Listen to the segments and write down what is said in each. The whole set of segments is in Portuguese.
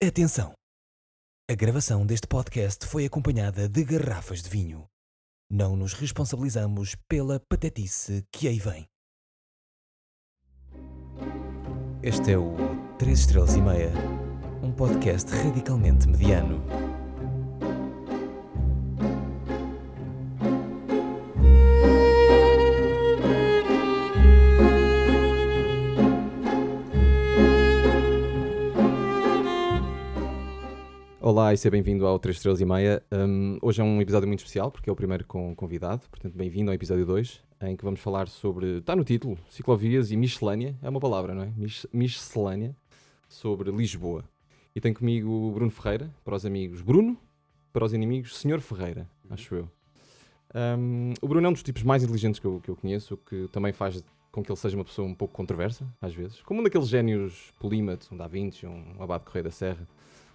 Atenção! A gravação deste podcast foi acompanhada de garrafas de vinho. Não nos responsabilizamos pela patetice que aí vem. Este é o 3 Estrelas e Meia, um podcast radicalmente mediano. Olá e seja bem-vindo ao 3 Estrelas e Meia. Um, hoje é um episódio muito especial porque é o primeiro com convidado, portanto, bem-vindo ao episódio 2, em que vamos falar sobre. Está no título, ciclovias e miscelânea, é uma palavra, não é? Mis miscelânea, sobre Lisboa. E tenho comigo o Bruno Ferreira, para os amigos Bruno, para os inimigos Senhor Ferreira, acho eu. Um, o Bruno é um dos tipos mais inteligentes que eu, que eu conheço, o que também faz com que ele seja uma pessoa um pouco controversa, às vezes. Como um daqueles génios polímatos, um Da Vinci, um Abade Correia da Serra,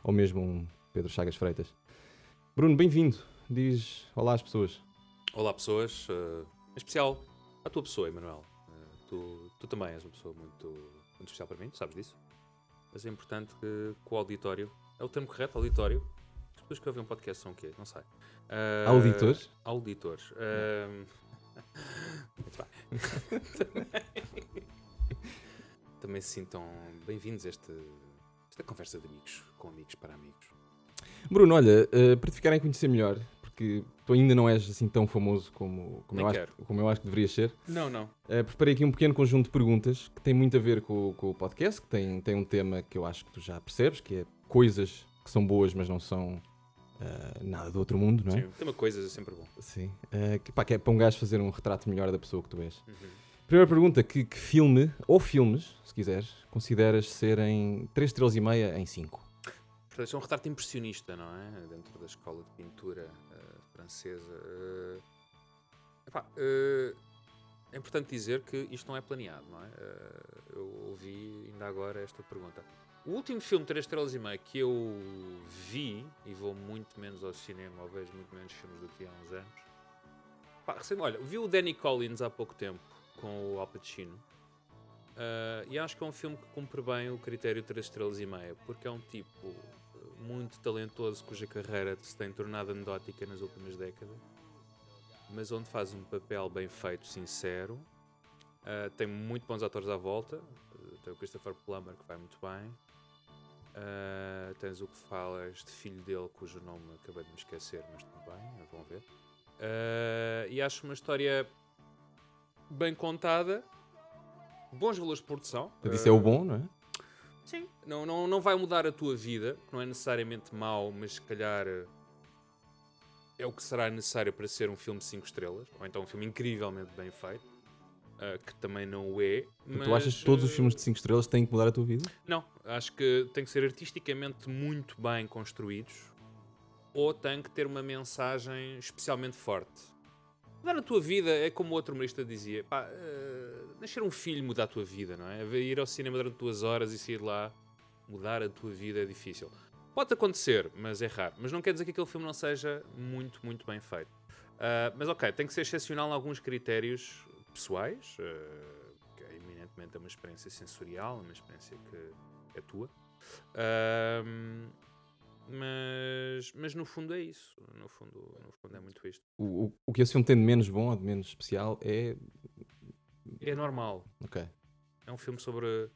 ou mesmo um Pedro Chagas Freitas. Bruno, bem-vindo. Diz olá às pessoas. Olá, pessoas. Uh, em especial à tua pessoa, Emanuel. Uh, tu, tu também és uma pessoa muito, muito especial para mim, tu sabes disso. Mas é importante que, que o auditório. É o termo correto, auditório. As pessoas que ouvem um podcast são o quê? Não sei. Uh, Auditores? Auditores. Uh, muito bem. também, também se sintam bem-vindos a este, esta conversa de amigos, com amigos para amigos. Bruno, olha, uh, para te ficarem a conhecer melhor, porque tu ainda não és assim tão famoso como, como, eu, acho, como eu acho que deverias ser. Não, não. Uh, preparei aqui um pequeno conjunto de perguntas que tem muito a ver com, com, o podcast, que tem, tem um tema que eu acho que tu já percebes, que é coisas que são boas, mas não são uh, nada do outro mundo, não é? Sim, tema coisas é sempre bom. Sim. que, pá, que é para um gajo fazer um retrato melhor da pessoa que tu és. Uhum. Primeira pergunta, que, que filme, ou filmes, se quiseres, consideras serem 3 estrelas e meia em 5? Portanto, é um retrato impressionista, não é? Dentro da escola de pintura uh, francesa. Uh, epá, uh, é importante dizer que isto não é planeado, não é? eu ouvi ainda agora esta pergunta. O último filme, 3 estrelas e meia, que eu vi, e vou muito menos ao cinema, ou vejo muito menos filmes do que há uns anos. Pá, olha, vi o Danny Collins há pouco tempo, com o Al Pacino. Uh, e acho que é um filme que cumpre bem o critério 3 estrelas e meia, porque é um tipo muito talentoso cuja carreira se tem tornado anedótica nas últimas décadas, mas onde faz um papel bem feito, sincero. Uh, tem muito bons atores à volta. Uh, tem o Christopher Plummer que vai muito bem. Uh, tens o que falas de filho dele, cujo nome acabei de me esquecer, mas tudo bem, vão ver. e acho uma história bem contada, bons valores de produção. Isso é o bom, não é? Sim. Não, não, não vai mudar a tua vida, não é necessariamente mau, mas se calhar eh, é o que será necessário para ser um filme de 5 estrelas, ou então um filme incrivelmente bem feito, uh, que também não o é. Mas, tu achas que todos os eh, filmes de 5 estrelas têm que mudar a tua vida? Não, acho que têm que ser artisticamente muito bem construídos, ou têm que ter uma mensagem especialmente forte. Mudar a tua vida é como o outro humorista dizia: pá, uh, nascer um filho muda a tua vida, não é? Ir ao cinema durante duas horas e sair lá, mudar a tua vida é difícil. Pode acontecer, mas é raro. Mas não quer dizer que aquele filme não seja muito, muito bem feito. Uh, mas ok, tem que ser excepcional em alguns critérios pessoais, uh, que é eminentemente uma experiência sensorial, uma experiência que é tua. Uh, mas, mas no fundo é isso. No fundo, no fundo é muito isto. O, o, o que esse filme tem de menos bom ou de menos especial é. É normal. Ok. É um filme sobre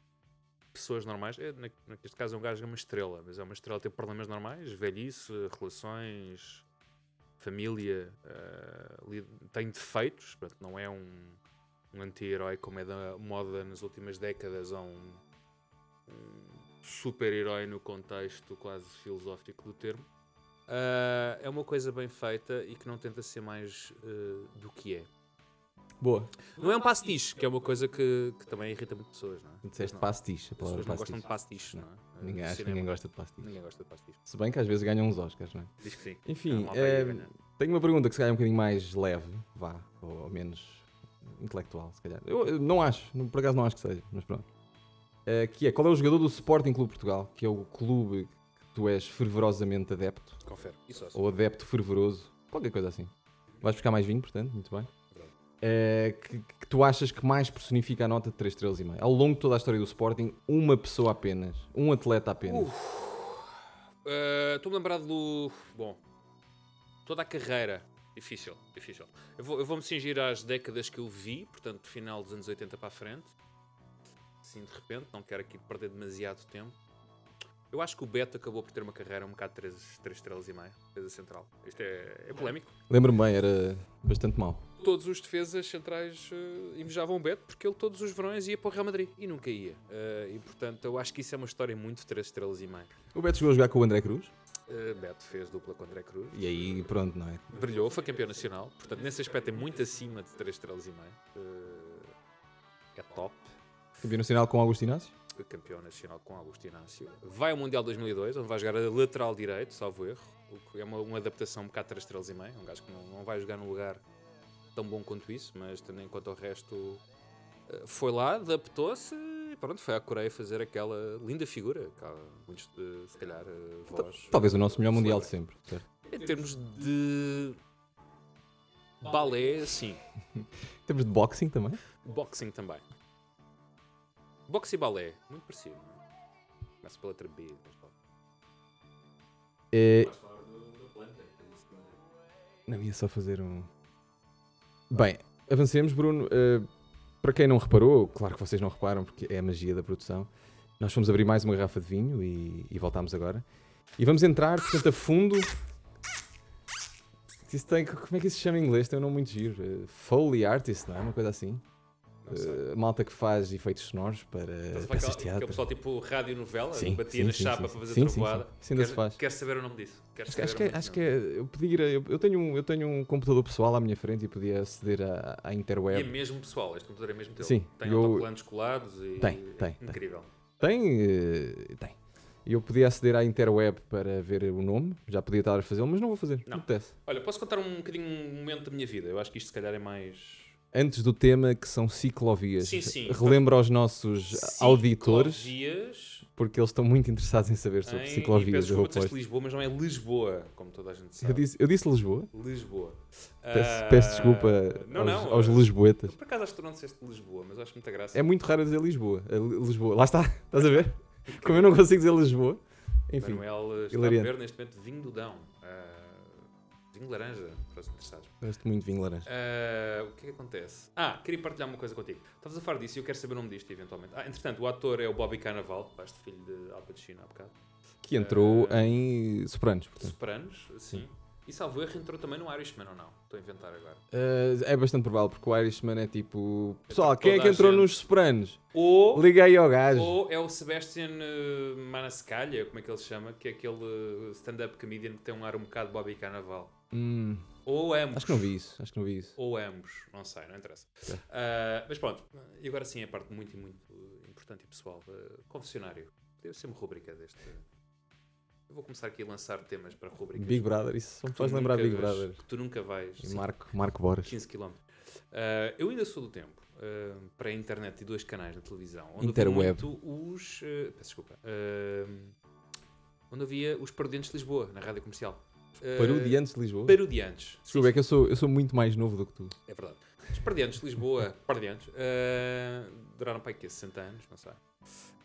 pessoas normais. É, neste caso é um gajo é uma estrela, mas é uma estrela que tem problemas normais, velhice, relações, família, uh, tem defeitos, portanto, não é um, um anti-herói como é da moda nas últimas décadas, ou um, um super-herói no contexto quase filosófico do termo. Uh, é uma coisa bem feita e que não tenta ser mais uh, do que é. Boa. Não é um pastiche, que é uma coisa que, que também irrita muitas pessoas, não é? Disseste pastiche, a palavra pessoas não gostam de pastiche, não, não é? Ninguém, acho que ninguém gosta de pastiche. Ninguém gosta de pastiche. Se bem que às vezes ganham uns Oscars, não é? Diz que sim. Enfim, é, tenho uma pergunta que se calhar é um bocadinho mais leve, vá, ou menos intelectual, se calhar. Eu, eu não acho, por acaso não acho que seja, mas pronto. Uh, que é, qual é o jogador do Sporting Clube Portugal, que é o clube que tu és fervorosamente adepto? Confere. Isso é Ou adepto fervoroso, qualquer coisa assim. Vais buscar mais vinho, portanto, muito bem. Uh, que, que, tu achas que mais personifica a nota de 3 estrelas e meio? Ao longo de toda a história do Sporting, uma pessoa apenas, um atleta apenas. eh, estou-me a lembrar do. Bom, toda a carreira. Difícil, difícil. Eu vou- vou-me cingir às décadas que eu vi, portanto, final dos anos 80 para a frente. Assim, de repente, não quero aqui perder demasiado tempo. Eu acho que o Beto acabou por ter uma carreira um bocado de 3, três estrelas e meia, defesa central. Isto é, é polémico. Lembro-me bem, era bastante mau. Todos os defesas centrais eh, invejavam o Beto porque ele todos os verões ia para o Real Madrid e nunca ia. Eh, e portanto, eu acho que isso é uma história muito de 3 estrelas e meia. O Beto chegou a jogar com o André Cruz Uh, Beto fez dupla com o André Cruz. e aí pronto, não é? Brilhou, foi campeão nacional. Portanto, nesse aspecto é muito acima de 3 estrelas e meia. Uh, é top. Campeão nacional com Augusto Inácio. Campeão nacional com Augusto Inácio. Vai ao Mundial 2002, onde vai jogar a lateral direito, salvo erro. O que é uma, uma adaptação um bocado de 3 estrelas e meia. Um gajo que não, não vai jogar num lugar tão bom quanto isso, mas tendo em conta o resto, uh, foi lá, adaptou-se e pronto, foi à Coreia fazer aquela linda figura. há muitos, uh, se calhar, uh, vós. Talvez o nosso melhor mundial de sempre. certo? Em termos de balé, sim. Em termos de boxing também. Boxing também. Boxe e balé, muito parecido. É? Começa pela letra B. fala. É... Não, ia só fazer um. Bem, avancemos, Bruno. Eh, para quem não reparou, claro que vocês não reparam porque é a magia da produção. Nós fomos abrir mais uma garrafa de vinho e, e voltámos agora. E vamos entrar, portanto, a fundo. Isso tem, como é que isso se chama em inglês? Tem um nome muito giro. Eh, Foley Artist, não é? Uma coisa assim. Eh, malta que faz efeitos sonoros para peças de aquela- aquele teatro. pessoal tipo rádio novela, Sim, batia sim, na sim, chapa para fazer sim, sim, sim. trovoada. Sim, ainda se faz. Quer saber o nome disso? Acho que, acho, que, o acho nome que é- eu podia ir a- eu, eu tenho um, eu tenho um computador pessoal à minha frente e podia aceder à, à E é interweb. mesmo pessoal, este computador é mesmo teu. Sim, Tem eu- autocolantes colados e. Tem, tem. Incrível. Tem, eh, tem. E eu podia aceder à interweb para ver o nome, já podia estar a fazê-lo, mas não vou fazer. Não Não. apetece. Olha, posso contar um bocadinho um momento da minha vida? Eu acho que isto se calhar é mais. Antes do tema que são ciclovias, Sim, sim. relembra aos nossos auditores, Ciclovias porque eles estão muito interessados em saber sobre em- e ciclovias. peço Eu, desculpa aposto. Lisboa, mas não é Lisboa, como toda a gente eu, sabe. disse, eu disse Lisboa. Lisboa. Peço, Ah, peço desculpa não, aos, não, aos ah, lisboetas. Por acaso acho que tu não disseste Lisboa, mas eu acho muita graça. É muito raro dizer Lisboa. Li- Lisboa. Lá está, estás a ver? Como eu não consigo dizer Lisboa. Enfim, Manuel eh, está a beber neste momento vinho do Dão. ah, vinho laranja, para os interessados. gosto muito de vinho laranja. Ah, o que é que acontece? Ah, queria partilhar uma coisa contigo. Estavas a falar disso e eu quero saber o nome disto, eventualmente. Ah, entretanto, o ator é o Bobby Carnaval, este filho de Al Pacino há bocado. Que entrou Ah, em Sopranos, portanto. Sopranos, sim. E salvo erro, entrou também no Irishman ou não? Estou a inventar agora. Uh, é bastante provável, porque o Irishman é tipo. Pessoal, Entrou quem é que entrou gente. nos Sopranos? Ou, Liga aí ao gajo. ou é o Sebastian uh, Manascalha, como é que ele se chama? Que é aquele uh, stand-up comedian que tem um ar um bocado Bobby Carnaval. Hum, Ou ambos. acho que não vi isso. Acho que não vi isso. Ou ambos, não sei, não interessa. Ok. Ah, mas pronto, e agora sim a parte muito muito importante e pessoal. Uh, confessionário. Deve ser uma rubrica deste. Eu vou começar aqui a lançar temas para rubricas. Big Brother, isso só me faz lembrar Big vais- Brother. Que tu nunca vais. E Marco, Marco Boras. 15 km. Ah, eu ainda sou do tempo ah, para a internet e dois canais na televisão. Onde Interweb. Os. peço desculpa. onde havia os Parodiantes de Lisboa, na rádio comercial. Ah, Parodiantes de Lisboa. Parodiantes. Desculpa, é que eu sou, eu sou muito mais novo do que tu. é verdade. Os Pardiantes de Lisboa, Pardiantes, eh, duraram para aí quê? 60 anos, não sei.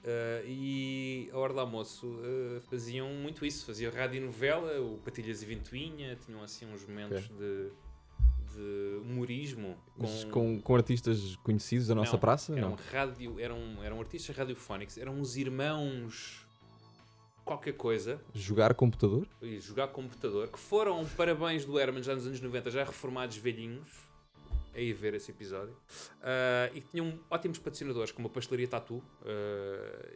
Eh, e a hora do almoço eh, faziam muito isso, faziam rádio novela, o Patilhas e Ventoinha, tinham assim uns momentos de, de humorismo. Mas com, com artistas conhecidos da nossa Não, praça? eram Não. rádio, eram, eram artistas radiofónicos, eram uns irmãos qualquer coisa, Jogar computador? e jogar computador, que foram parabéns do Herman já nos anos 90, já reformados velhinhos, aí ver esse episódio, Ah, e que tinham ótimos patrocinadores, como a pastelaria Tatu.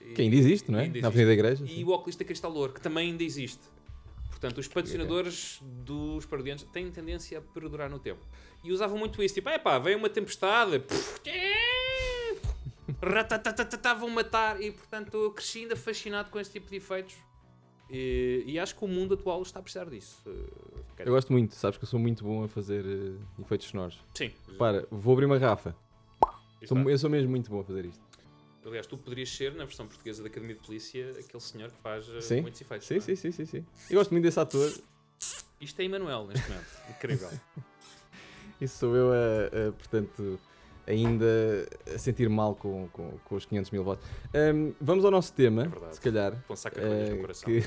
e- Que ainda existe, não é? ainda Na existe. Avenida da Igreja. E sim. o Oculista Cristal Louro, que também ainda existe. Portanto, os patrocinadores dos parodiantes têm tendência a perdurar no tempo. E usavam muito isso, tipo, é pá, veio uma tempestade, puf, vão matar. E, portanto, eu cresci ainda fascinado com esse tipo de efeitos. E, e acho que o mundo atual está a precisar disso. Uh, Eu gosto muito, sabes que eu sou muito bom a fazer eh, efeitos sonoros. Sim. Para, vou abrir uma garrafa. Sou- eu sou mesmo muito bom a fazer isto. Aliás, tu poderias ser, na versão portuguesa da Academia de Polícia, aquele senhor que faz uh, Sim. muitos efeitos. Sim, é? sim, sim, sim, sim. Eu gosto muito desse ator. Isto é Emanuel neste momento. Incrível. Isso sou eu a, a, portanto, ainda a sentir mal com, com, com os 500 mil votos. Ahm, vamos ao nosso tema, É se calhar, Com Eh, no coração. que-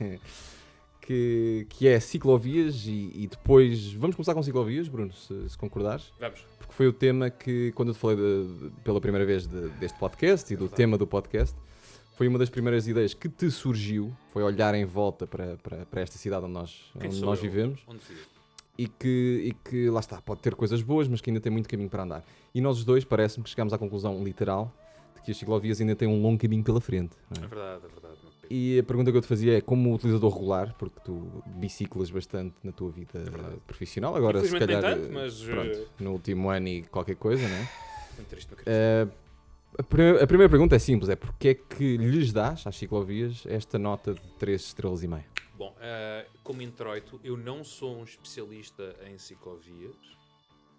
é? que, que é ciclovias e, e depois. Vamos começar com ciclovias, Bruno, se, se concordares. Vamos. Porque foi o tema que, quando eu te falei de- de- pela primeira vez de- deste podcast e do Verdade. tema do podcast, foi uma das primeiras ideias que te surgiu, foi olhar em volta para, para, para esta cidade onde nós, Quem onde nós eu? vivemos Onde vive? E que, e que lá está, pode ter coisas boas, mas que ainda tem muito caminho para andar. E nós os dois parece-me que chegámos à conclusão literal de que as ciclovias ainda têm um longo caminho pela frente. não é? É verdade, é verdade. E a pergunta que eu te fazia é como utilizador regular, porque tu biciclas bastante na tua vida verdade. profissional, agora se calhar tanto, mas, pronto, eh, no último ano e qualquer coisa, não é? Muito triste. Eh, a, prime- a primeira pergunta é simples, é porque é que lhes dás às ciclovias esta nota de 3 estrelas e meia? Bom, eh, como introito, eu não sou um especialista em ciclovias.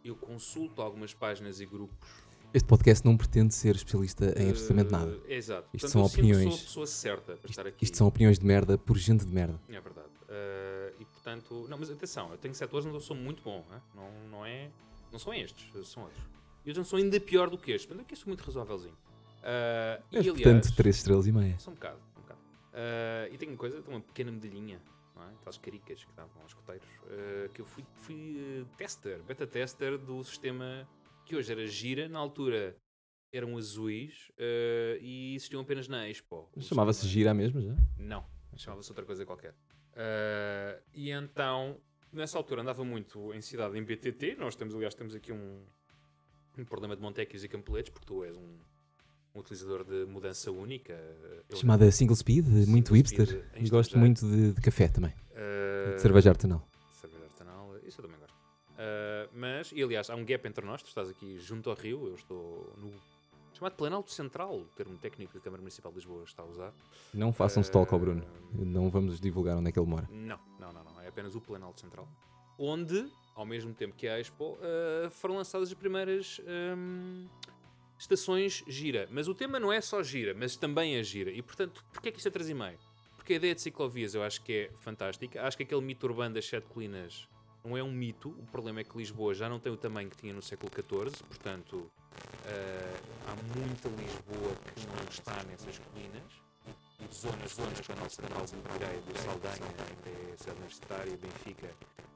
Eu consulto algumas páginas e grupos. Este podcast não pretende ser especialista em absolutamente eh, nada. Exato. Isto Portanto, são eu opiniões. sou a pessoa certa para estar aqui. Isto são opiniões de merda por gente de merda. É verdade. Eh, e portanto, não, mas atenção, eu tenho setores onde eu sou muito bom, né? não, não é. Não são estes, são outros. E não sou ainda pior do que este, mas aqui eu sou muito razoávelzinho. Eh, e Mas, aliás, portanto, 3 estrelas e meia. Só um bocado, Eh, e tenho uma coisa, uma pequena medalhinha, não é? Aquelas caricas que davam aos coteiros, eh, que eu fui, fui eh, tester, beta tester do sistema que hoje era gira, na altura eram azuis eh, e existiam apenas na Expo. Chamava-se sistema- gira mesmo já? Não, chamava-se outra coisa qualquer. E então, nessa altura andava muito em cidade em BTT, nós temos, aliás, temos aqui um, um problema de Montequios e Campoletes, porque tu és um, um utilizador de mudança única. eh, Chamada Single Speed, muito Single hipster. Speed, em E gosto muito de, de café também. Eh, De cerveja artesanal. cerveja artesanal, isso eu também gosto. Eh, mas, e aliás, há um gap entre nós, tu estás aqui junto ao rio, eu estou no chamado Planalto Central, o termo técnico que a Câmara Municipal de Lisboa está a usar. Não façam stalk ao Bruno. Eh, Não vamos divulgar onde é que ele mora. Não, não, não, não. É apenas o Planalto Central. Onde, ao mesmo tempo que a Expo, eh, foram lançadas as primeiras ehm, estações gira. Mas o tema não é só gira, mas também é gira. E portanto, porquê é que isto é 3,5? Porque a ideia de ciclovias eu acho que é fantástica. Acho que aquele mito urbano das sete colinas não é um mito. O problema é que Lisboa já não tem o tamanho que tinha no século XIV. Portanto, eh, há muita Lisboa que não está nessas colinas. E zonas, zonas como a nossa canal de Saldanha, até Universitária, Benfica,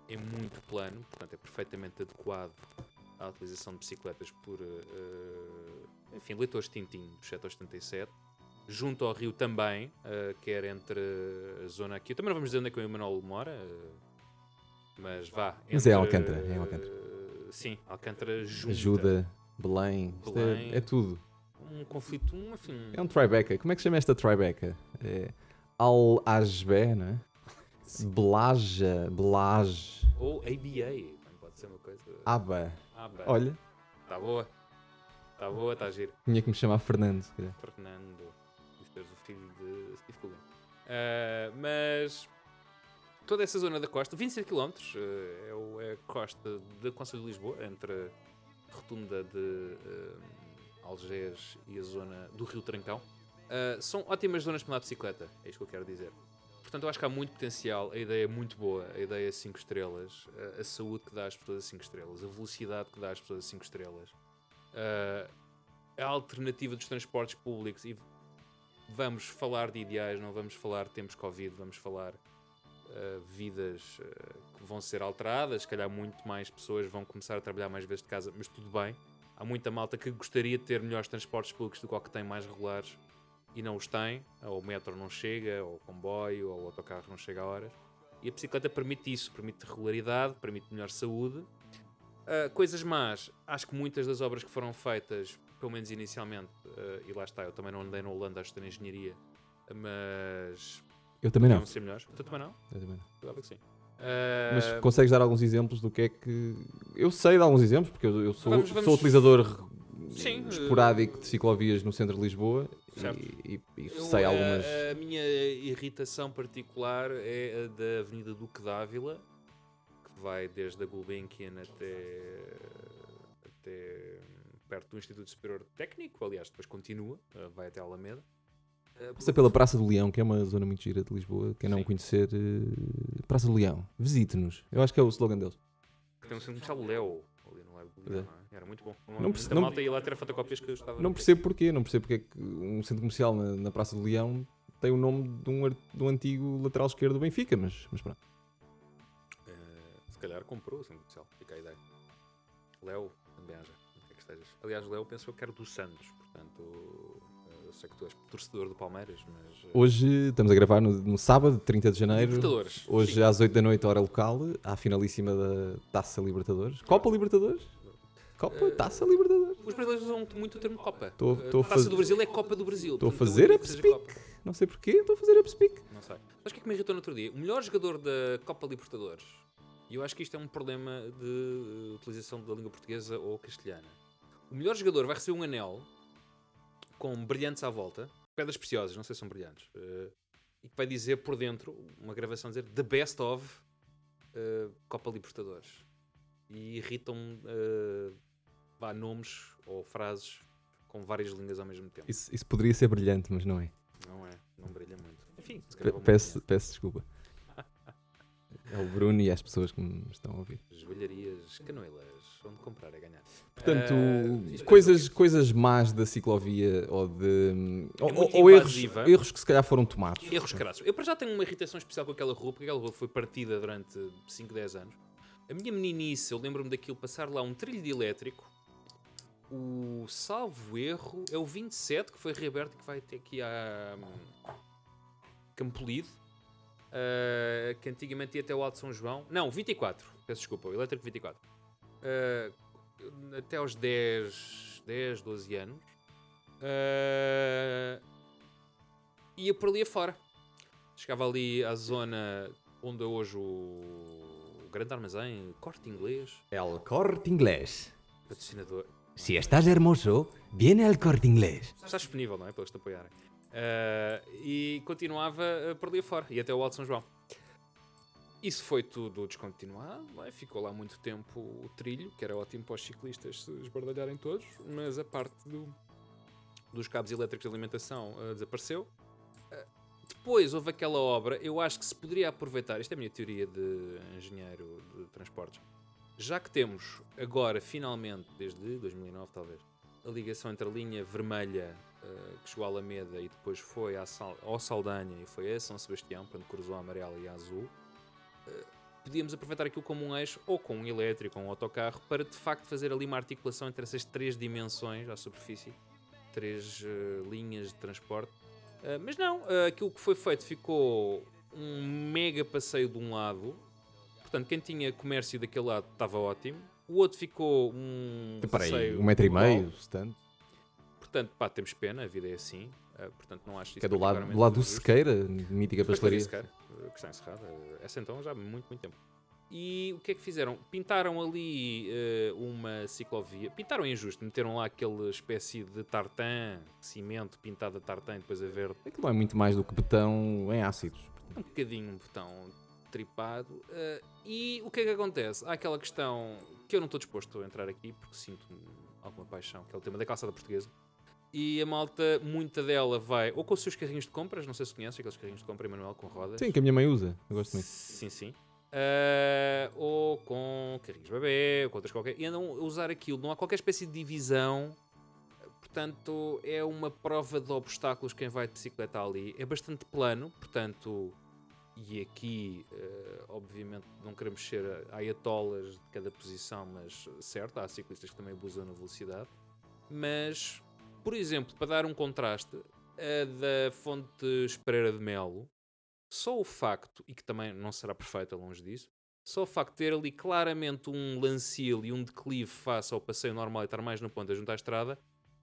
é muito plano, portanto é perfeitamente adequado à utilização de bicicletas por, eh, enfim, leitores de Tintim do 787. Junto ao rio também, eh, quer entre a zona aqui. Também não vamos dizer onde é que o Emanuel mora, eh, mas vá. Mas é entre, Alcântara, é Alcântara. sim, Alcântara junta. Ajuda, Belém, é- Belém. É, tudo. Um conflito, um, enfim. É um tribeca. Como é que chama esta tribeca? É Al-Ajbe, não é? Blaja, Blaj, Ou ABA, pode ser uma coisa. Aba. Ah, bem. Olha, Está boa. Está boa, está giro. tinha que me chamar Fernando. se calhar. Fernando. Isto és o filho de Steve Coogan. Ah, mas toda essa zona da costa, 27 km, eh, é, é a costa da Conselho de Lisboa, entre a rotunda de eh, Algés e a zona do Rio Trancão. Ah, são ótimas zonas para andar de bicicleta, é isto que eu quero dizer. Portanto, eu acho que há muito potencial, a ideia é muito boa, a ideia é 5 estrelas, a, a saúde que dá às pessoas a 5 estrelas, a velocidade que dá às pessoas a 5 estrelas, ah, a alternativa dos transportes públicos e vamos falar de ideais, não vamos falar de tempos Covid, vamos falar ah, vidas ah, que vão ser alteradas, se calhar muito mais pessoas vão começar a trabalhar mais vezes de casa, mas tudo bem. Há muita malta que gostaria de ter melhores transportes públicos do que o que tem mais regulares e não os tem, ou o metro não chega, ou o comboio, ou o autocarro não chega a horas. E a bicicleta permite isso, permite regularidade, permite melhor saúde. Ah, coisas más, acho que muitas das obras que foram feitas, pelo menos inicialmente, ah, e lá está, eu também não andei na Holanda a estudar engenharia, mas Eu também não. ser melhores. Tu também não? Eu também não. Claro que sim. Ah, Mas consegues dar alguns exemplos do que é que. Eu sei de alguns exemplos, porque eu, eu sou, Vamos- vamos- sou utilizador Sim, esporádico de ciclovias no centro de Lisboa e, e- e Eu, sei a- algumas. A, minha irritação particular é a da Avenida Duque d'Ávila, que vai desde a Gulbenkian até, até perto do Instituto Superior Técnico, aliás, depois continua, eh, vai até a Alameda. Eh, Passa pela Praça do Leão, que é uma zona muito gira de Lisboa. Quem não Sim. conhecer, eh, Praça do Leão, visite-nos. Eu acho que é o slogan deles. Tem um Léo. Ali no lado do é. É? Era muito bom. Não perce- não- malta ia lá ter fotocópias que eu estava Não percebo porquê, não percebo porque é que um centro comercial na, na Praça do Leão tem o nome de um, de um antigo lateral esquerdo do Benfica, mas, mas pronto. Eh, se calhar comprou o centro comercial, fica a ideia. Léo, também haja. É que estejas. Aliás, Léo pensou que era do Santos, portanto, eu sei que tu és torcedor do Palmeiras, mas. eh, Hoje estamos a gravar no, no sábado, 30 de janeiro. Libertadores. Hoje sim. às 8 da noite, hora local, a finalíssima da Taça Libertadores. Copa Libertadores? Copa, Eh, Taça Libertadores. Os brasileiros usam muito o termo Copa. Tô- Eh, tô a a Taça faz- do Brasil é Copa do Brasil. Estou a fazer seja Copa. Não sei porquê, estou a fazer upspeak. Não sei. Mas o que é que me irritou no outro dia? O melhor jogador da Copa Libertadores, e eu acho que isto é um problema de utilização da língua portuguesa ou castelhana. O melhor jogador vai receber um anel com brilhantes à volta, pedras preciosas, não sei se são brilhantes, eh, e que vai dizer por dentro, uma gravação dizer The Best of eh, Copa Libertadores. E irritam-me eh, vá, nomes ou frases com várias línguas ao mesmo tempo. Isso, isso poderia ser brilhante, mas não é. Não é, não brilha muito. Enfim, se calhar Peço, peço desculpa. É o Bruno e as pessoas que me estão a ouvir. Joalharias Canoelas, onde comprar é ganhar. Portanto, Ah, isto é coisas, coisas más da ciclovia ou de. ou, É muito ou erros, erros que se calhar foram tomados. Erros crassos. Eu para já tenho uma irritação especial com aquela rua, porque aquela rua foi partida durante 5, 10 anos. A minha meninice, eu lembro-me daquilo, passar lá um trilho de elétrico. O salvo erro é o 27, que foi reaberto que vai até aqui a hum, Campolide. Ah, que antigamente ia até o Alto São João. Não, 24. Peço desculpa, o elétrico 24. Ah, até aos 10, 10, 12 anos. Ah, ia por ali afora. Chegava ali à zona onde é hoje o grande armazém, corte inglês, El corte inglés. patrocinador. Si estás hermoso, viene al corte inglés. Está disponível, não é? Para eles te apoiarem. Ah, e continuava ah, por ali afora, e até o Alto São João. Isso foi tudo descontinuado, é? ficou lá muito tempo o trilho, que era ótimo para os ciclistas se esbardalharem todos, mas a parte do- dos cabos elétricos de alimentação ah, desapareceu. Ah, depois houve aquela obra, eu acho que se poderia aproveitar, isto é a minha teoria de engenheiro de transportes, já que temos agora, finalmente, desde 2009 talvez, a ligação entre a linha vermelha eh, que chegou à Alameda e depois foi à Sal- ao Saldanha e foi a São Sebastião, portanto cruzou a amarela e a azul, eh, podíamos aproveitar aquilo como um eixo ou com um elétrico ou um autocarro para de facto fazer ali uma articulação entre essas três dimensões à superfície, três eh, linhas de transporte. Mas não, aquilo que foi feito ficou um mega passeio de um lado, portanto quem tinha comércio daquele lado estava ótimo. O outro ficou um Para aí, passeio um metro e meio, se tanto. Portanto, pá, temos pena, a vida é assim. eh, portanto, não acho isso Que é do lado, do lado do. Sequeira, mítica Pastelaria. Sequeira, que está encerrada. Essa então já há muito, muito tempo. E o que é que fizeram? Pintaram ali eh, uma ciclovia. Pintaram em injusto, meteram lá aquela espécie de tartan, cimento pintado a tartan e depois a verde. Aquilo é muito mais do que betão em ácidos. Um bocadinho um botão tripado. eh, e o que é que acontece? Há aquela questão que eu não estou disposto a entrar aqui porque sinto alguma paixão, que é o tema da calçada portuguesa. E a malta, muita dela vai ou com os seus carrinhos de compras, não sei se conhece aqueles carrinhos de compra, Emanuel, com rodas. Sim, que a minha mãe usa. Eu gosto muito. Sim, sim. Ah, ou com carrinhos bebê, ou com outras qualquer. E andam a usar aquilo. Não há qualquer espécie de divisão. Portanto, é uma prova de obstáculos quem vai de bicicleta ali. É bastante plano, portanto. E aqui, eh, obviamente, não queremos ser ayatollahs de cada posição, mas certo, há ciclistas que também abusam na velocidade. Mas, por exemplo, para dar um contraste, a da Fontes Pereira de Melo, só o facto, e que também não será perfeita longe disso, só o facto de ter ali claramente um lancil e um declive face ao passeio normal e estar mais no ponto junto à estrada,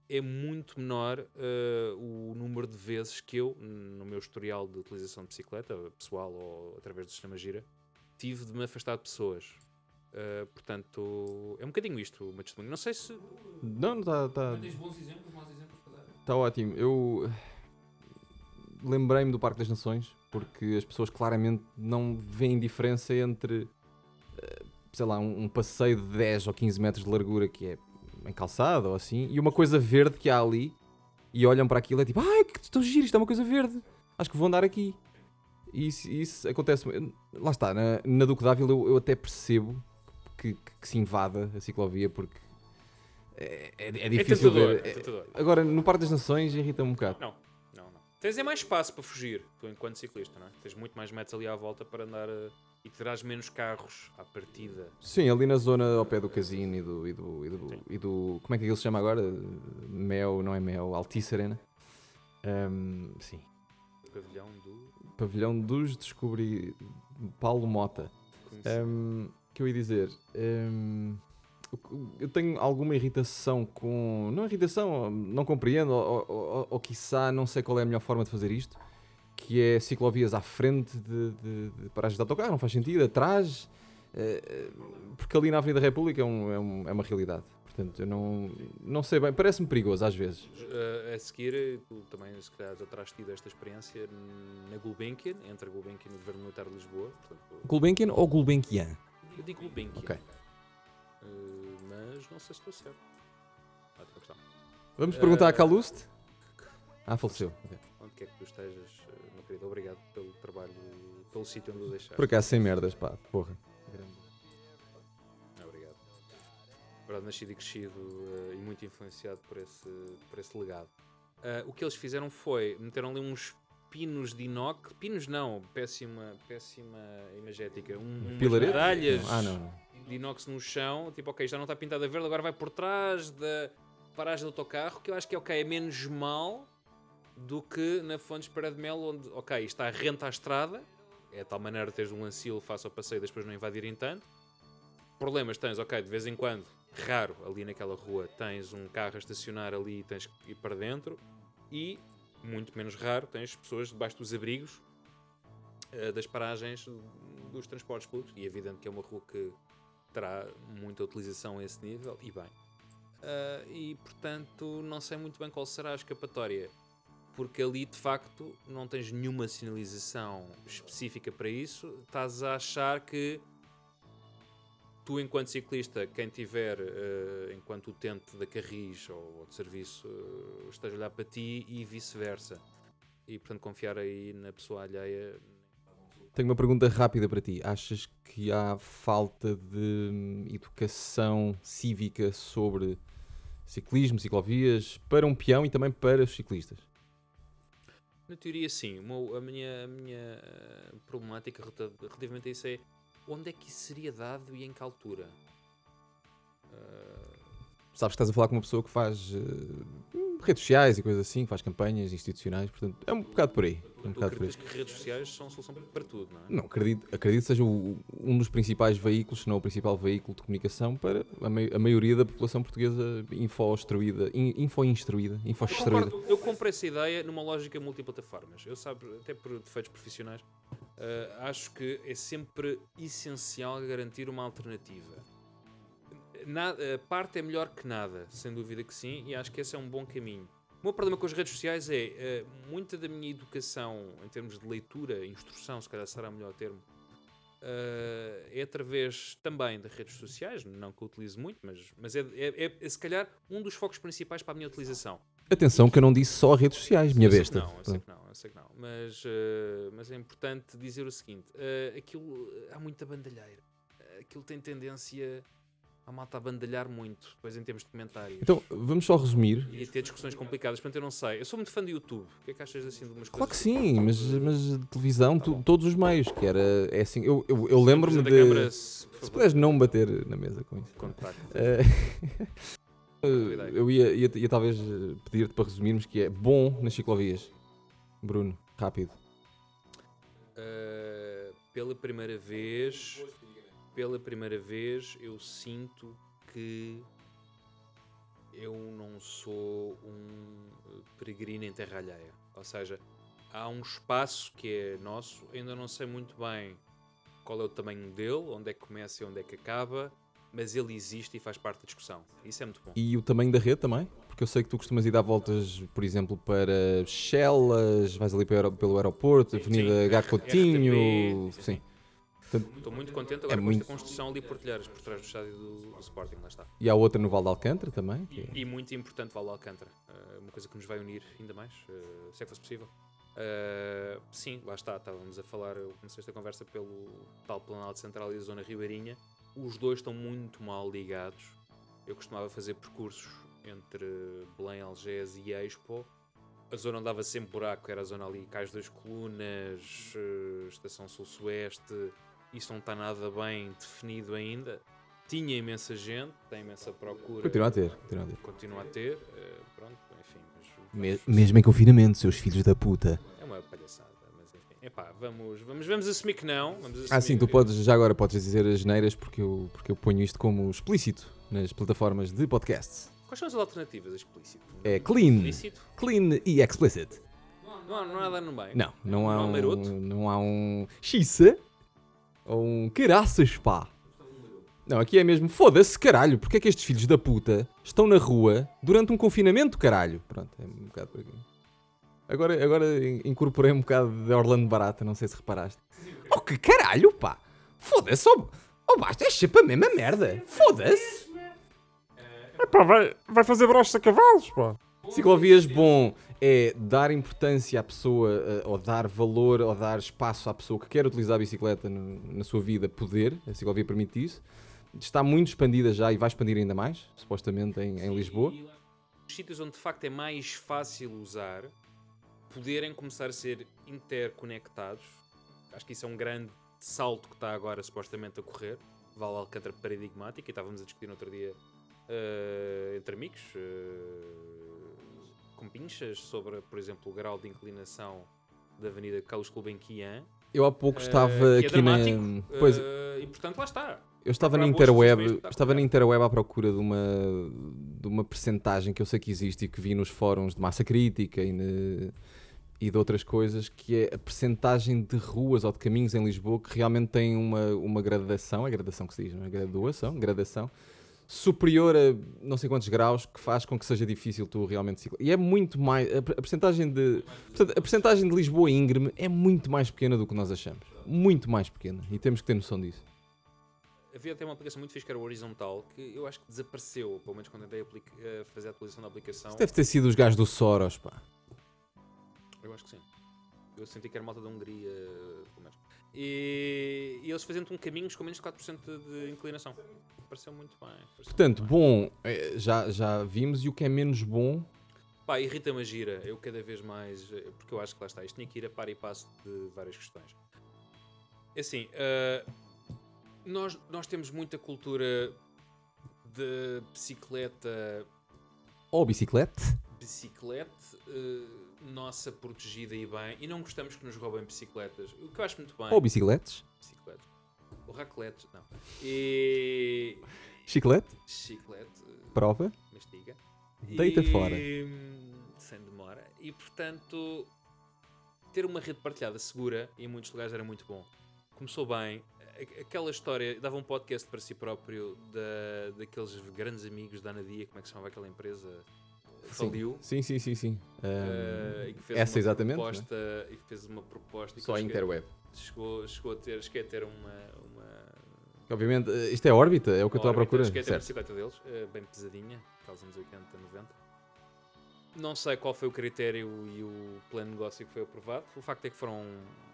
é muito menor eh, o número de vezes que eu, no meu historial de utilização de bicicleta, pessoal ou através do sistema gira, tive de me afastar de pessoas. Eh, portanto, é um bocadinho isto o meu testemunho. Não sei se. Não, não está. Tá, Tens bons exemplos, maus exemplos para dar? tá ótimo. Eu lembrei-me do Parque das Nações porque as pessoas claramente não veem diferença entre, eh, sei lá, um, um passeio de 10 ou 15 metros de largura que é em calçada ou assim e uma coisa verde que há ali e olham para aquilo e é tipo, ai, que estou giro, isto é uma coisa verde. Acho que vou andar aqui. E isso, isso acontece. Lá está, na, na Duque d'Ávila eu, eu até percebo que, que- que se invada a ciclovia porque é, é- é É difícil tentador, ver. é É-. Agora, no Parque das Nações irrita-me um bocado. Não, não, não. Tens é mais espaço para fugir, tu enquanto ciclista, não é? Tens muito mais metros ali à volta para andar e terás menos carros à partida. Sim, ali na zona ao pé do casino e do, e do, e do, e do- Como é que aquilo se chama agora? Mel, não é Mel, Altice Arena. Ahm, sim. Pavilhão do. Pavilhão dos Descobri. Paulo Mota. O que eu ia dizer? Que- eu tenho alguma irritação com. Não irritação, não compreendo, ou, ou, ou, ou quiçá não sei qual é a melhor forma de fazer isto. Que é ciclovias à frente de, de, de paragens de autocarro, não faz sentido, atrás. eh, eh, porque ali na Avenida República é, um- é um- é uma realidade. Portanto, eu não, não sei bem, parece-me perigoso às vezes. Eh, a seguir, tu também, se calhar, já terás tido esta experiência na Gulbenkian, entre a Gulbenkian e o Governo Militar de Lisboa. Portanto, Gulbenkian ou Gulbenkian? eu digo Gulbenkian. Ok. Eh, mas não sei se estou certo. Ah, outra questão. Vamos perguntar a Eh, Caluste? Ah, faleceu. ok. Onde quer que tu estejas, querido, obrigado pelo trabalho, pelo sítio onde o deixaste. Por acaso sem merdas, pá, porra. Obrigado. Verdade, nascido e crescido eh, e muito influenciado por esse, por esse legado. Ah, o que eles fizeram foi meteram ali uns pinos de inox, pinos não, péssima, péssima imagética, um, umas Pilarete? medalhas Ah, não, não. de inox no chão, tipo, ok, já não está pintada verde, agora vai por trás da paragem do autocarro, que eu acho que ok, é menos mal do que na Fontes Para de Mel, onde, ok, está renta à estrada, é de tal maneira de teres um lancilo face ao passeio e depois não invadirem tanto. Problemas tens, ok, de vez em quando, raro, ali naquela rua, tens um carro a estacionar ali e tens que ir para dentro. E, muito menos raro, tens pessoas debaixo dos abrigos eh, das paragens dos transportes públicos. E é evidente que é uma rua que terá muita utilização a esse nível, e bem. Ah, e, portanto, não sei muito bem qual será a escapatória porque ali de facto não tens nenhuma sinalização específica para isso, estás a achar que tu, enquanto ciclista, quem tiver eh, enquanto utente da Carris ou, ou de serviço, eh, esteja a olhar para ti e vice-versa. E portanto, confiar aí na pessoa alheia. Tenho uma pergunta rápida para ti. Achas que há falta de hum, educação cívica sobre ciclismo, ciclovias, para um peão e também para os ciclistas? Na teoria, sim. Meu- a minha, a minha eh, problemática relativamente a isso é onde é que isso seria dado e em que altura? Ah, Sabes que estás a falar com uma pessoa que faz eh, redes sociais e coisas assim, que faz campanhas institucionais, portanto, é um bocado por aí. É um tu bocado por aí. acreditas que redes sociais são solução para tudo, não é? Não, acredito, acredito que seja o- um dos principais veículos, se não o principal veículo de comunicação para a, mai- a maioria da população portuguesa info-instruída, in- info-instruída, Eu info-instruída. concordo, eu compro essa ideia numa lógica multiplataformas. Eu sabe, até por defeitos profissionais, ah, acho que é sempre essencial garantir uma alternativa. Na- a parte é melhor que nada, sem dúvida que sim, e acho que esse é um bom caminho. O meu problema com as redes sociais é ah, muita da minha educação em termos de leitura, instrução, se calhar será o melhor termo, ah, é através também de redes sociais, não que eu utilize muito, mas, mas é, é- é, se calhar um dos focos principais para a minha utilização. Atenção que eu não disse só redes sociais, minha Eu besta. não, eu sei que não, eu sei que não. Mas, eh, mas é importante dizer o seguinte: eh, aquilo há muita bandalheira. Eh, Aquilo tem tendência a malta a bandalhar muito, depois em termos de comentários. Então, vamos só resumir. E ter discussões complicadas, portanto eu não sei. Eu sou muito fã do YouTube. O que é que achas assim de umas Claro que coisas? sim, mas, mas televisão, tu- todos os meios, que era, é assim, eu, eu, eu lembro-me da Câmara, de... se, puderes não bater na mesa com isso. contacte. Eh, eu ia, ia, ia talvez eh, pedir-te para resumirmos que é bom nas ciclovias. Bruno, rápido. Uh, pela primeira vez, pela primeira vez, eu sinto que eu não sou um uh, peregrino em terra alheia. Ou seja, há um espaço que é nosso, ainda não sei muito bem qual é o tamanho dele, onde é que começa e onde é que acaba, mas ele existe e faz parte da discussão. Isso é muito bom. E o tamanho da rede também? Porque eu sei que tu costumas ir dar voltas, por exemplo, para Chelas, vais ali pelo aeroporto, Avenida sim. H. Coutinho. RTP, sim, Sim. Estou muito contente agora É com muito- esta construção ali por Telheiras, por trás do estádio do, do Sporting, lá está. E há outra no Val de Alcântara também. que é- E, e muito importante Val de Alcântara. Uh, uma coisa que nos vai unir ainda mais, uh, se é que fosse possível. Uh, sim, lá está, estávamos a falar, eu comecei esta conversa pelo tal Planalto Central e a Zona Ribeirinha. os dois estão muito mal ligados. Eu costumava fazer percursos entre Belém, Algés e Expo. A zona onde dava sempre buraco era a zona ali, Cais das Colunas, Estação Sul-Sueste. Isto não está nada bem definido ainda. Tinha imensa gente, tem imensa procura. Continua a ter, continua a ter. Continua a ter. eh, pronto, enfim. Mas Me- mesmo em confinamento, seus filhos da puta. É uma palhaçada, mas enfim. Epá, vamos, vamos, vamos assumir que não. Vamos Ah, assumir sim, tu que- podes, já agora podes dizer as geneiras porque eu, porque eu ponho isto como explícito nas plataformas de podcast. Quais são as alternativas explícito? É clean, Explícito? clean e explicit. Não, há- não há nada no meio. Não, não há Não há um, não há um xissa ou um caraças pá. Não, aqui é mesmo foda-se caralho, porque é que estes filhos da puta estão na rua durante um confinamento, caralho? Pronto, é um bocado por aqui. Agora, agora in- incorporei um bocado de Orlando Barata, não sei se reparaste. Oh, que caralho, pá! Foda-se, oh, oh basta, é sempre a mesma merda. Foda-se! Epá, vai, vai fazer broches a cavalos, pá. Ciclovias, bom, é dar importância à pessoa, eh, ou dar valor, ou dar espaço à pessoa que quer utilizar a bicicleta no- na sua vida, poder. A ciclovia permite isso. Está muito expandida já e vai expandir ainda mais, supostamente em, em Lisboa. E os sítios onde de facto é mais fácil usar, poderem começar a ser interconectados. Acho que isso é um grande salto que está agora supostamente a correr. Vale Alcântara paradigmático, e estávamos a discutir no outro dia eh, entre amigos, eh, com pinchas, sobre, por exemplo, o grau de inclinação da Avenida Carlos Gulbenkian. Eu há pouco eh, estava é aqui na. dramático, Pois, eh, e portanto lá está. eu estava na Interweb, estava na. Interweb à procura de uma, de uma percentagem que eu sei que existe e que vi nos fóruns de massa crítica e, ne- e de outras coisas, que é a percentagem de ruas ou de caminhos em Lisboa que realmente tem uma, uma gradação, é gradação que se diz, não é? Graduação, gradação, superior a não sei quantos graus, que faz com que seja difícil tu realmente ciclar. E é muito mais, a, a percentagem de, portanto, a percentagem de Lisboa íngreme é muito mais pequena do que nós achamos. Muito mais pequena. E temos que ter noção disso. Havia até uma aplicação muito fixe que era o Horizontal, que eu acho que desapareceu, pelo menos quando tentei aplica- eh, fazer a atualização da aplicação. Deve ter sido os gajos do Soros, pá. Eu acho que sim. Eu senti que era malta da Hungria, pelo menos. E, e eles faziam-te um caminhos com menos de 4% de inclinação. Pareceu muito bem. pareceu Portanto, muito bem. bom, eh, já, já vimos. E o que é menos bom, Pá, irrita-me a gira. Eu cada vez mais. eh, Porque eu acho que lá está. Isto tinha que ir a par e passo de várias questões. É assim. eh, nós, nós temos muita cultura de bicicleta ou bicicleta, bicicleta eh, nossa protegida e bem e não gostamos que nos roubem bicicletas. O que eu acho muito bem. Ou bicicletas, bicicletas ou racletes não. E chiclete, chiclete. Prova, mastiga. Deita E, fora. hum, sem demora. E portanto ter uma rede partilhada segura em muitos lugares era muito bom. Começou bem. Aquela história dava um podcast para si próprio da, daqueles grandes amigos da Anadia como é que se chamava aquela empresa faliu Sim, sim, sim, sim. Fez essa exatamente, proposta e que fez uma proposta só a Interweb. chegou, chegou a ter, cheguei a ter uma, uma Obviamente, eh, isto é órbita, é o que eu estou à procura. cheguei a ter a Certo. bicicleta deles, eh, bem pesadinha, aqueles anos 80, 90. Não sei qual foi o critério e o plano de negócio que foi aprovado. O facto é que foram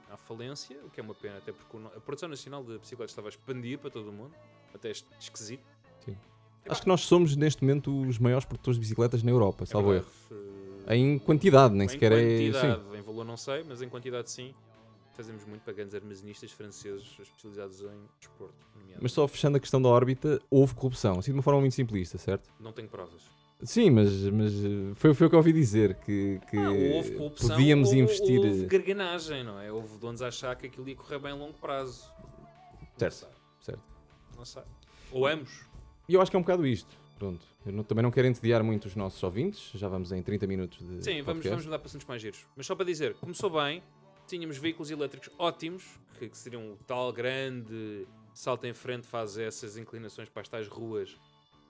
à falência, o que é uma pena, até porque a produção nacional de bicicletas estava a expandir para todo o mundo, até esquisito. Acho que nós somos, neste momento, os maiores produtores de bicicletas na Europa, salvo É erro. verdade, eh, Em quantidade, nem em sequer é. quantidade, Sim. em valor não sei, mas em quantidade sim. Fazemos muito para grandes armazenistas franceses especializados em desporto. Mas só fechando a questão da órbita, houve corrupção, assim de uma forma muito simplista, certo? Não tenho provas. Sim, mas, mas foi, foi o que eu ouvi dizer, que, que Ah, houve corrupção, podíamos investir. Houve eh, garganagem, não é? Houve donos a achar que aquilo ia correr bem a longo prazo. Não Certo, sei, certo. Não sei. Ou ambos. E eu acho que é um bocado isto. Pronto. Eu não- também não quero entediar muito os nossos ouvintes, já vamos em 30 minutos de. Sim, vamos, podcast. vamos mudar para assuntos mais giros. Mas só para dizer, começou bem, tínhamos veículos elétricos ótimos, que, que seriam o tal grande salto em frente, faz essas inclinações para as tais ruas,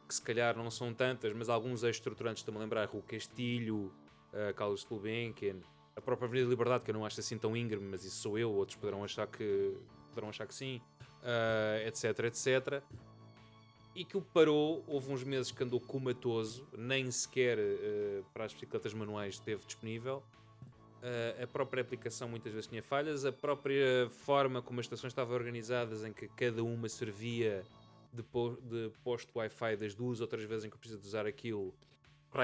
que se calhar não são tantas, mas alguns ex-estruturantes estão-me a lembrar, Rua Castilho, a Carlos Gulbenkian, a própria Avenida Liberdade, que eu não acho assim tão íngreme, mas isso sou eu, outros poderão achar que, poderão achar que sim, ah, etc, etc. E que o parou, houve uns meses que andou comatoso, nem sequer eh, para as bicicletas manuais esteve disponível. Eh, a própria aplicação muitas vezes tinha falhas, a própria forma como as estações estavam organizadas, em que cada uma servia de, po- de posto Wi-Fi das duas ou três vezes em que eu preciso de usar aquilo.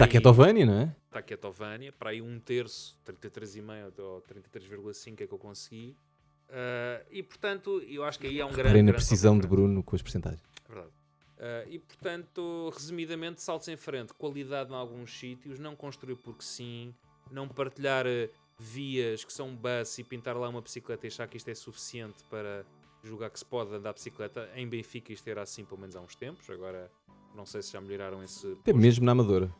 Ketovania, não é? Está Ketovania, para aí um terço, 33,5 ou 33,5 é que eu consegui. Ah, e portanto, eu acho que aí há um grande. Reparei na precisão de. Bruno com as percentagens. É verdade. Ah, e portanto, resumidamente, saltos em frente, qualidade em alguns sítios, não construir porque sim, não partilhar eh, vias que são bus e pintar lá uma bicicleta e achar que isto é suficiente para julgar que se pode andar bicicleta. Em Benfica isto era assim pelo menos há uns tempos, agora não sei se já melhoraram esse. Até mesmo na Amadora.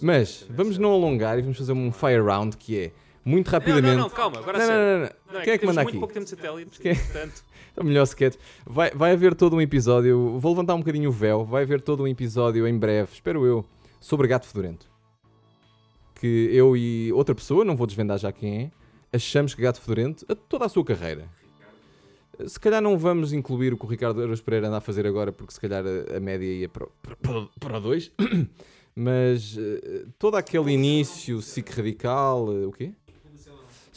Mas vamos não alongar e vamos fazer um fire round que é muito Não, rapidamente. não, não, calma, agora Não, não, não, não. Não, Quem é que manda muito aqui? pouco tempo de satélite, Quem- portanto, É o melhor sketch. Vai, vai haver todo um episódio. Vou levantar um bocadinho o véu. Vai haver todo um episódio em breve, espero eu, sobre Gato Fedorento. Que eu e outra pessoa, não vou desvendar já quem é, achamos que Gato Fedorento, a toda a sua carreira. Se calhar não vamos incluir o que o Ricardo Aros Pereira anda a fazer agora, porque se calhar a, a média ia para, o- para, para 2. Mas eh, todo aquele início SIC radical, eh, o quê?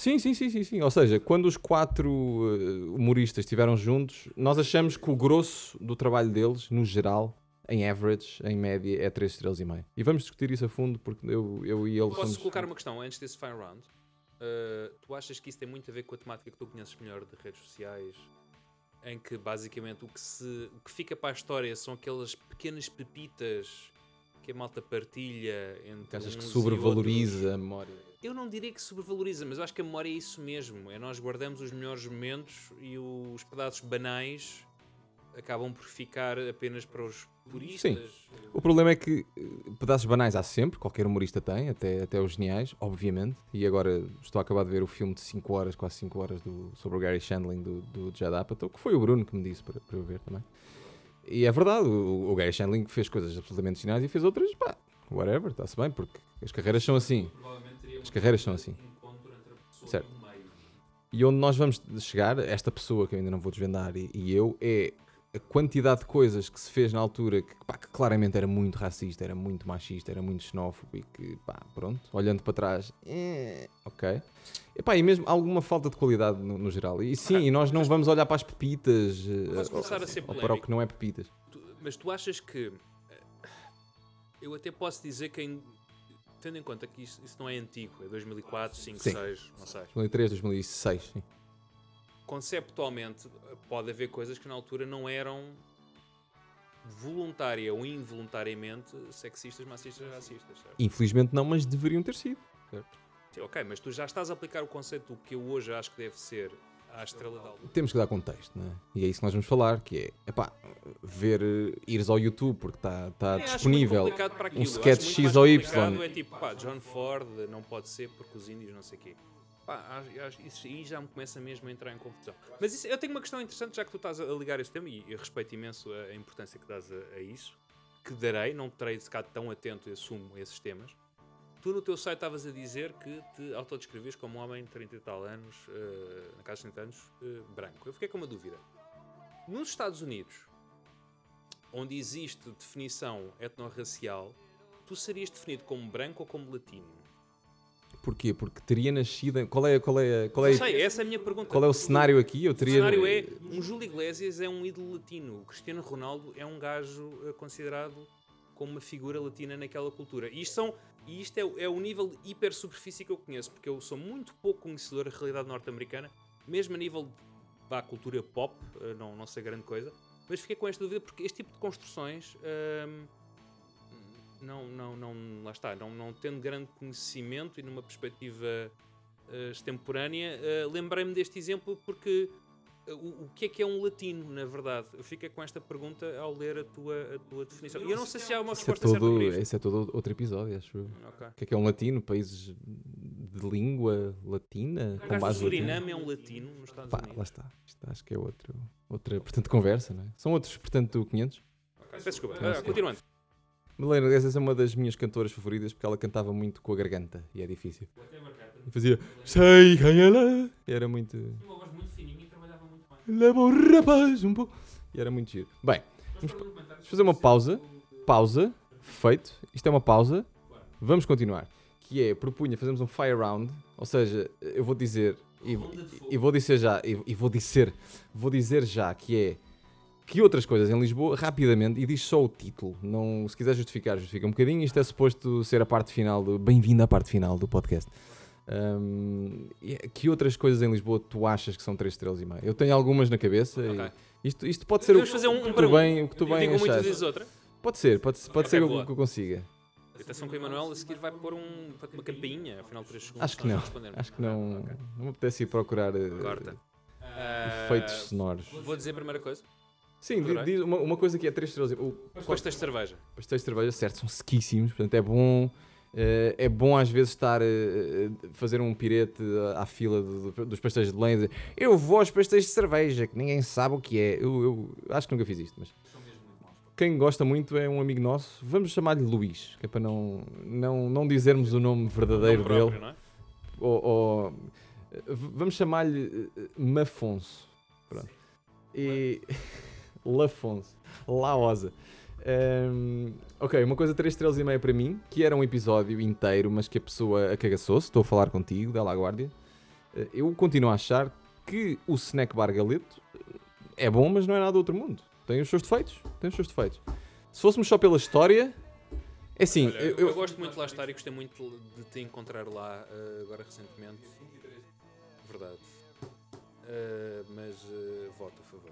Sim, sim, sim, sim, sim. Ou seja, quando os quatro eh, humoristas estiveram juntos, nós achamos que o grosso do trabalho deles, no geral, em average, em média, é 3 estrelas e meio. E vamos discutir isso a fundo, porque eu, eu e ele posso somos... colocar uma questão antes desse fire round? Uh, tu achas que isso tem muito a ver com a temática que tu conheces melhor de redes sociais? Em que basicamente o que, se, o que fica para a história são aquelas pequenas pepitas que a malta partilha entre que achas que sobrevaloriza a memória. Eu não diria que sobrevaloriza, mas eu acho que a memória é isso mesmo. É nós guardamos os melhores momentos e os pedaços banais acabam por ficar apenas para os puristas. O problema é que eh, pedaços banais há sempre, qualquer humorista tem, até, até os geniais, obviamente. E agora estou a acabar de ver o filme de 5 horas, quase 5 horas, do, sobre o Gary Shandling do, do Judd Apatow, que foi o Bruno que me disse para, para eu ver também. E é verdade, o, o Gary Shandling fez coisas absolutamente geniais e fez outras, pá, whatever, está-se bem, porque as carreiras são assim. As carreiras são assim. Certo. E onde nós vamos chegar, esta pessoa que eu ainda não vou desvendar e, e eu, é a quantidade de coisas que se fez na altura que, pá, que claramente era muito racista, era muito machista, era muito xenófobo e que, pá, pronto, olhando para trás, eh, ok. E, pá, e mesmo alguma falta de qualidade no, no geral. E sim, e nós não vamos olhar para as pepitas eh, ser ou para o que não é pepitas. Tu- mas tu achas que. eh, Eu até posso dizer que, em- tendo em conta que isso, isso não é antigo, é 2004, 5, Sim. 6, não sei. 2003, 2006, sim. Conceptualmente, pode haver coisas que na altura não eram voluntária ou involuntariamente sexistas, machistas, racistas, certo? Infelizmente não, mas deveriam ter sido. Sim, ok, mas tu já estás a aplicar o conceito do que eu hoje acho que deve ser à estrela da altura. Temos que dar contexto, não é? E é isso que nós vamos falar, que é, epá, ver, eh, ires ao YouTube porque está tá É, acho disponível. Acho sketch X ou Y. É tipo, pá, John Ford não pode ser porque os índios não sei o quê. Pá, isso aí já me começa mesmo a entrar em confusão. Mas isso- eu tenho uma questão interessante, já que tu estás a ligar esse tema, e eu respeito imenso a, a importância que dás a, a isso, que darei, não terei de ficar tão atento e assumo esses temas. Tu no teu site estavas a dizer que te autodescrevias como um homem de 30 e tal anos, eh, na casa de 30 anos, eh, branco. Eu fiquei com uma dúvida. Nos Estados Unidos, onde existe definição etnorracial, tu serias definido como branco ou como latino? Porquê? Porque teria nascido. Qual é, qual é, qual é, Não sei, essa é a minha pergunta. qual é o cenário aqui? Eu O teria. cenário é, um Júlio Iglesias é um ídolo latino, o Cristiano Ronaldo é um gajo eh, considerado como uma figura latina naquela cultura. E isto, são, e isto é, é o nível de hiper superfície que eu conheço, porque eu sou muito pouco conhecedor da realidade norte-americana, mesmo a nível da cultura pop, eh, não, não sei grande coisa, mas fiquei com esta dúvida porque este tipo de construções hum, não, não, não, lá está, não, não tendo grande conhecimento e numa perspectiva eh, extemporânea, eh, lembrei-me deste exemplo porque o, o que é que é um latino, na verdade? Eu fiquei com esta pergunta ao ler a tua, a tua definição. E eu não sei se há uma Isso é, resposta certa todo, para esse é todo outro episódio, acho eu. Ok. O que é que é um latino? Países de língua latina? Com base? Suriname é um latino nos Estados Pá, lá Unidos. está. Isto acho que é outro, outra, portanto, conversa, não é? São outros, portanto, 500. Peço desculpa. Ah, continuando. Melena, essa é uma das minhas cantoras favoritas porque ela cantava muito com a garganta e é difícil. E fazia Sei quem ela e era muito. Leva o rapaz um pouco. E era muito giro. Bem, vamos, vamos fazer uma pausa. Pausa. Feito. Isto é uma pausa. Vamos continuar. Que é, propunha fazermos um fire round. Ou seja, eu vou dizer. E, e vou dizer já. E, e vou dizer. Vou dizer já que é. Que outras coisas em Lisboa, rapidamente, e diz só o título. Não, se quiser justificar, justifica um bocadinho. Isto é suposto ser a parte final do. Bem-vindo à parte final do podcast. E que outras coisas em Lisboa tu achas que são 3 estrelas e meia? Eu tenho algumas na cabeça. e Ok. isto, isto pode ser o, Podemos fazer um, o um tu um. bem, o que tu Eu bem digo muito diz outra. Pode ser, pode, pode Ok, ser o que eu consiga. Atenção que o Emanuel a seguir vai pôr um, uma campainha, afinal 3 segundos. Acho que nós não. respondermos. Acho que não, Ok. não me apetece ir procurar eh, Corta. Efeitos sonoros. Vou dizer a primeira coisa. Sim, di- Adorei. diz uma, uma coisa que é 3 estrelas. O Pastéis de cerveja. pastéis de cerveja, certo, são sequíssimos, portanto é bom. Eh, é bom às vezes estar eh, fazer um pirete à, à fila do- do- dos pastéis de Belém e dizer eu vou aos pastéis de cerveja, que ninguém sabe o que é. Eu, eu acho que nunca fiz isto, mas quem gosta muito é um amigo nosso. Vamos chamar-lhe Luís, que é para não, não, não dizermos o nome verdadeiro Nome dele. próprio, não é? ou, ou- eh, vamos chamar-lhe eh, Mafonso. Pronto. E. Lafonso. Laosa. Ehm, ok, uma coisa 3 estrelas e meia para mim, que era um episódio inteiro, mas que a pessoa acagaçou-se. Estou a falar contigo, à guardia. Eh, eu continuo a achar que o Snack Bar Galeto é bom, mas não é nada do outro mundo. Tem os seus defeitos. Tem os seus defeitos. Se fôssemos só pela história. É assim, Olha, eu- eu, eu- gosto muito de lá estar e gostei muito de te encontrar lá eh, agora recentemente. Verdade. Eh, mas eh, voto a favor.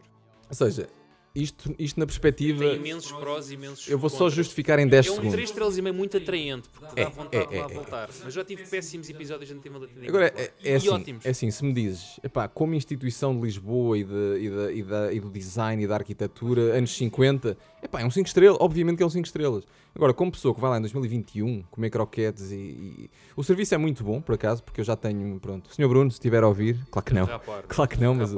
ou seja, isto, isto na perspectiva. Tem imensos prós e imensos Eu vou só contras. justificar em 10 É um segundos. 3 estrelas e meio muito atraente, porque É, dá vontade de é, lá é, é. voltar. Mas já tive péssimos episódios não tive uma latidinha. Agora, é, é e assim, ótimos. é assim, se me dizes, epá, como instituição de Lisboa e, de- e da- e da- e do design e da arquitetura, anos 50, epá, é um 5 estrelas, obviamente que é um 5 estrelas. Agora, como pessoa que vai lá em 2021 comer croquetes e, e- O serviço é muito bom, por acaso, porque eu já tenho, pronto, o Sr. Bruno, se estiver a ouvir, claro que não, claro que não, mas.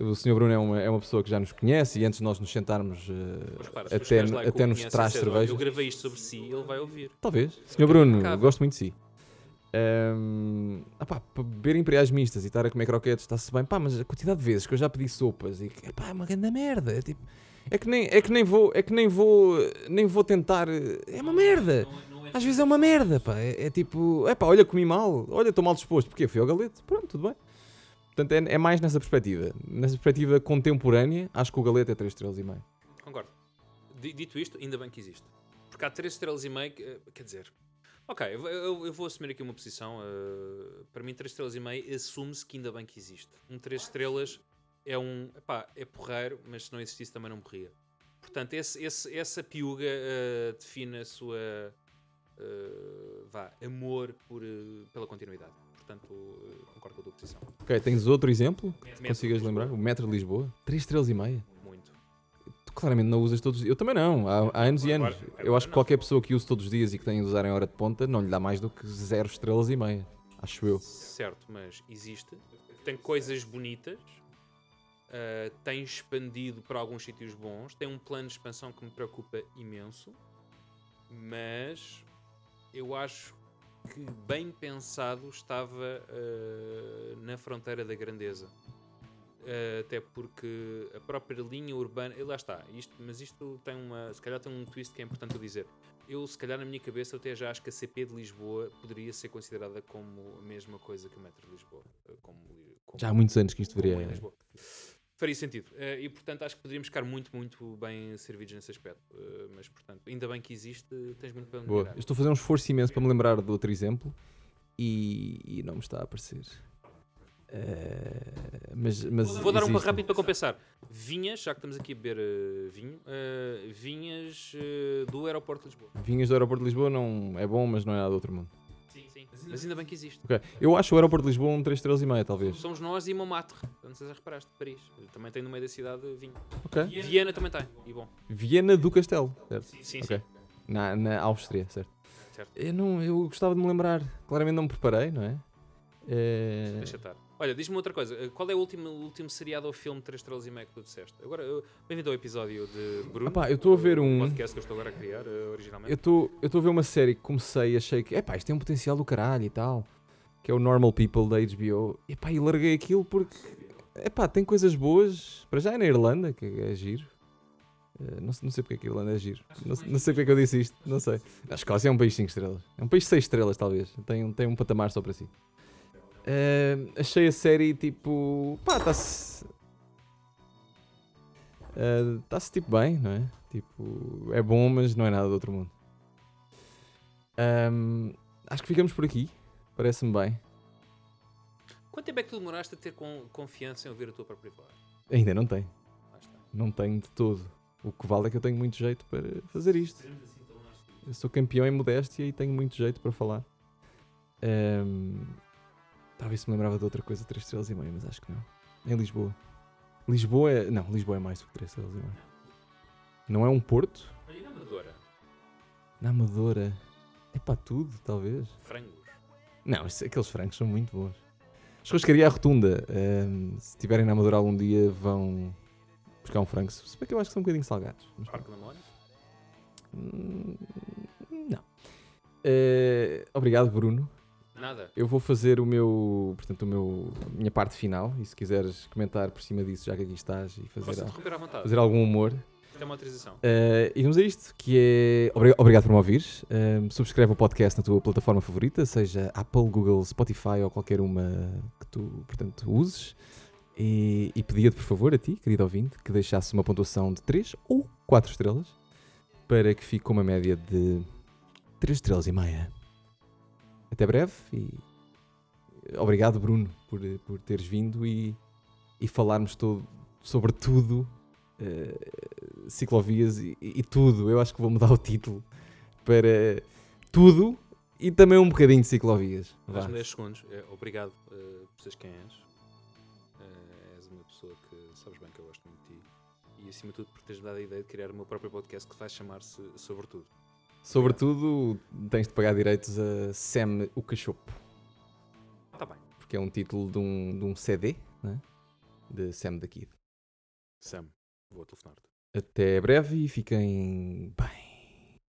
O, Sr. Bruno é uma, é uma pessoa que já nos conhece e antes de nós nos sentarmos eh, repara, tu até, até nos traz "Olha, cerveja. Eu gravei isto sobre si, ele vai ouvir. Talvez. Senhor Bruno, gosto muito de si. Ahm, ah pá, para beber imperiais mistas e estar a comer croquetes está-se bem, pá, mas a quantidade de vezes que eu já pedi sopas e que, pá, é uma grande merda. É, tipo, é que nem, é que nem vou, é que nem vou, nem vou tentar. É uma merda. Às vezes é uma merda, pá. É, é tipo, é pá, olha, comi mal, olha, estou mal disposto, porque fui ao galete, pronto, tudo bem. Portanto, é, é mais nessa perspectiva. Nessa perspectiva contemporânea, acho que o galete é 3 estrelas e meio. Concordo. Di- Dito isto, ainda bem que existe. Porque há 3 estrelas e meio, eh, quer dizer... Ok, eu, eu- vou assumir aqui uma posição. eh, para mim, 3 estrelas e meio assume-se que ainda bem que existe. Um 3 estrelas é um... Epá, é porreiro, mas se não existisse também não morria. Portanto, esse, esse- essa piuga eh, define a sua... eh, vá, amor por, pela continuidade. Portanto, eh, concordo com a tua posição. Ok, tens outro exemplo que Metro consigas lembrar? O Metro de Lisboa? 3 estrelas e meia. Muito. Tu claramente não usas todos os dias. Eu também não, há, há anos e anos. Agora- Eu agora acho que não. qualquer pessoa que use todos os dias e que tenha de usar em hora de ponta não lhe dá mais do que 0 estrelas e meia. Acho eu. Certo, mas existe. Tem coisas bonitas. uh, tem expandido para alguns sítios bons. Tem um plano de expansão que me preocupa imenso. Mas eu acho que bem pensado estava uh, na fronteira da grandeza. Uh, até porque a própria linha urbana. E lá está, isto, mas isto tem uma. Se calhar tem um twist que é importante eu dizer. Eu, se calhar, na minha cabeça, até já acho que a CP de Lisboa poderia ser considerada como a mesma coisa que o Metro de Lisboa. uh, Como, como- Já há muitos anos que isto Lisboa. Faria sentido. Uh, e, portanto, acho que poderíamos ficar muito, muito bem servidos nesse aspecto. Uh, mas, portanto, ainda bem que existe, tens muito para Boa. Eu estou a fazer um esforço imenso para me lembrar do outro exemplo e, e não me está a aparecer. Eh, mas, mas Vou dar uma rápido para compensar. Vinhas, já que estamos aqui a beber uh, vinho, uh, vinhas uh, do aeroporto de Lisboa. Vinhas do aeroporto de Lisboa não é bom, mas não é nada do outro mundo. Sim, sim. Mas ainda bem que existe. Ok. Eu acho o aeroporto de Lisboa um 3 estrelas e meia, talvez. Somos nós e Montmartre. Não sei se já reparaste, Paris. Também tem no meio da cidade vinho. Ok. Viena também tem. E bom. Viena do Castelo, certo? Sim, Ok. sim. Na, na Áustria, certo? Certo. Eu, não, eu gostava de me lembrar. Claramente não me preparei, não é? Eh, Deixa estar. Olha, diz-me outra coisa. Uh, Qual é o último, o último seriado ou filme 3 estrelas e meio que tu disseste? Agora, bem-vindo ao episódio de Bruno. Epá, eu estou a ver um- podcast que eu estou agora a criar, uh, originalmente. Eu estou eu estou a ver uma série que comecei e achei que, epá, isto tem um potencial do caralho e tal. Que é o Normal People da HBO. Epá, e larguei aquilo porque, epá, tem coisas boas. Para já é na Irlanda, que é giro. Eh, não, sei- não sei porque é que a Irlanda é giro. Não, não sei porque é que eu disse isto. Não sei. A Escócia é um país 5 estrelas. É um país 6 estrelas, talvez. Tem, tem um patamar só para si. Eh, achei a série tipo. pá, está-se. Está-se tipo bem, não é? Tipo, é bom, mas não é nada do outro mundo. Ahm, acho que ficamos por aqui. Parece-me bem. Quanto tempo é que tu demoraste a ter con- confiança em ouvir a tua própria voz? Ainda não tenho. Não tenho de todo. O que vale é que eu tenho muito jeito para fazer isto. Eu sou campeão em modéstia e tenho muito jeito para falar. Ahm, talvez se me lembrava de outra coisa, 3 estrelas e meia, mas acho que não. Em Lisboa. Lisboa é. Não, Lisboa é mais do que 3 estrelas e meia. Não é um Porto? Olha, e na Amadora? Na Amadora. É para tudo, talvez. Frangos. Não, isso- aqueles frangos são muito bons. Churrascaria à Rotunda. ahm, se estiverem na Amadora algum dia, vão buscar um frango. Se bem que eu acho que são um bocadinho salgados. mas Parque da Mónica? Hum, Não. Eh, obrigado, Bruno. Nada. Eu vou fazer o meu, portanto, o meu, a minha parte final e se quiseres comentar por cima disso, já que aqui estás e fazer, vontade? fazer algum humor. Isto é uma autorização. Eh, e vamos a isto, que é... obri- Obrigado por me ouvires. Eh, subscreve o podcast na tua plataforma favorita, seja Apple, Google, Spotify ou qualquer uma que tu, portanto, uses. E, e pedia-te, por favor, a ti, querido ouvinte, que deixasse uma pontuação de 3 ou 4 estrelas para que fique com uma média de 3 estrelas e meia. Até breve e obrigado, Bruno, por, por teres vindo e, e falarmos todo, sobre tudo, eh, ciclovias e, e tudo. Eu acho que vou mudar o título para tudo e também um bocadinho de ciclovias. Vá. Dás-me 10 segundos. É, obrigado eh, por seres quem és. Eh, és uma pessoa que sabes bem que eu gosto muito de ti. E acima de tudo por teres dado a ideia de criar o meu próprio podcast que vai chamar-se Sobretudo. Sobretudo, tens de pagar direitos a Sam o Cachopo, Está bem. porque é um título de um, de um CD né? de Sam the Kid. Sam, vou telefonar-te. Até breve e fiquem bem.